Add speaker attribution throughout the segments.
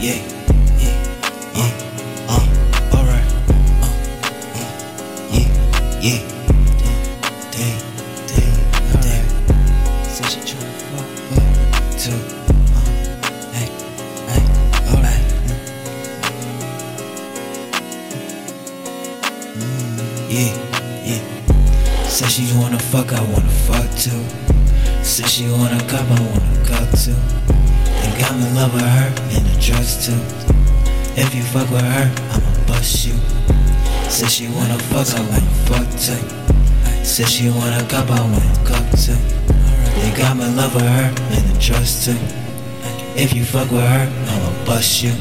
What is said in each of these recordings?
Speaker 1: yeah, yeah, yeah, uh, alright, uh, uh, yeah, yeah, she fuck, fuck, too. Uh, hey, hey, alright. Yeah, yeah. Said she wanna fuck, I wanna fuck too. Said she wanna cup, I wanna cup too. And got me love with her and the drugs too. If you fuck with her, I'ma bust you. Said she wanna fuck, I wanna fuck too. Said she wanna cup, I wanna cup too. They got me love with her and the drugs too. If you fuck with her, I'ma bust you.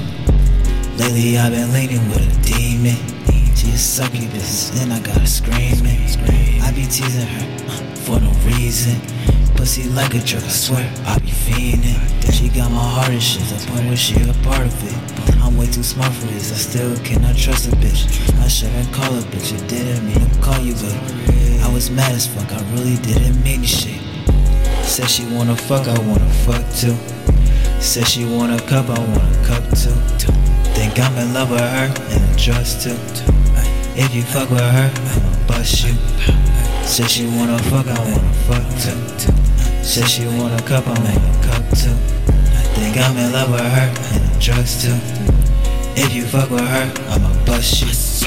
Speaker 1: Lately I've been leaning with a demon. She a succubus, and I gotta scream screaming. I be teasing her uh, for no reason. Pussy like a drug, I swear I be fiending. She got my heart and shit, the point where she a part of it. I'm way too smart for this, I still cannot trust a bitch. I shouldn't call a bitch, it didn't mean to call you, but I was mad as fuck, I really didn't mean shit. Said she wanna fuck, I wanna fuck too. Said she want a cup, I want a cup too. Think I'm in love with her and drugs too. If you fuck with her, I'ma bust you. Said she wanna fuck, I wanna fuck too. Said she want a cup, I want a cup too. I think I'm in love with her and the drugs too. If you fuck with her, I'ma bust you.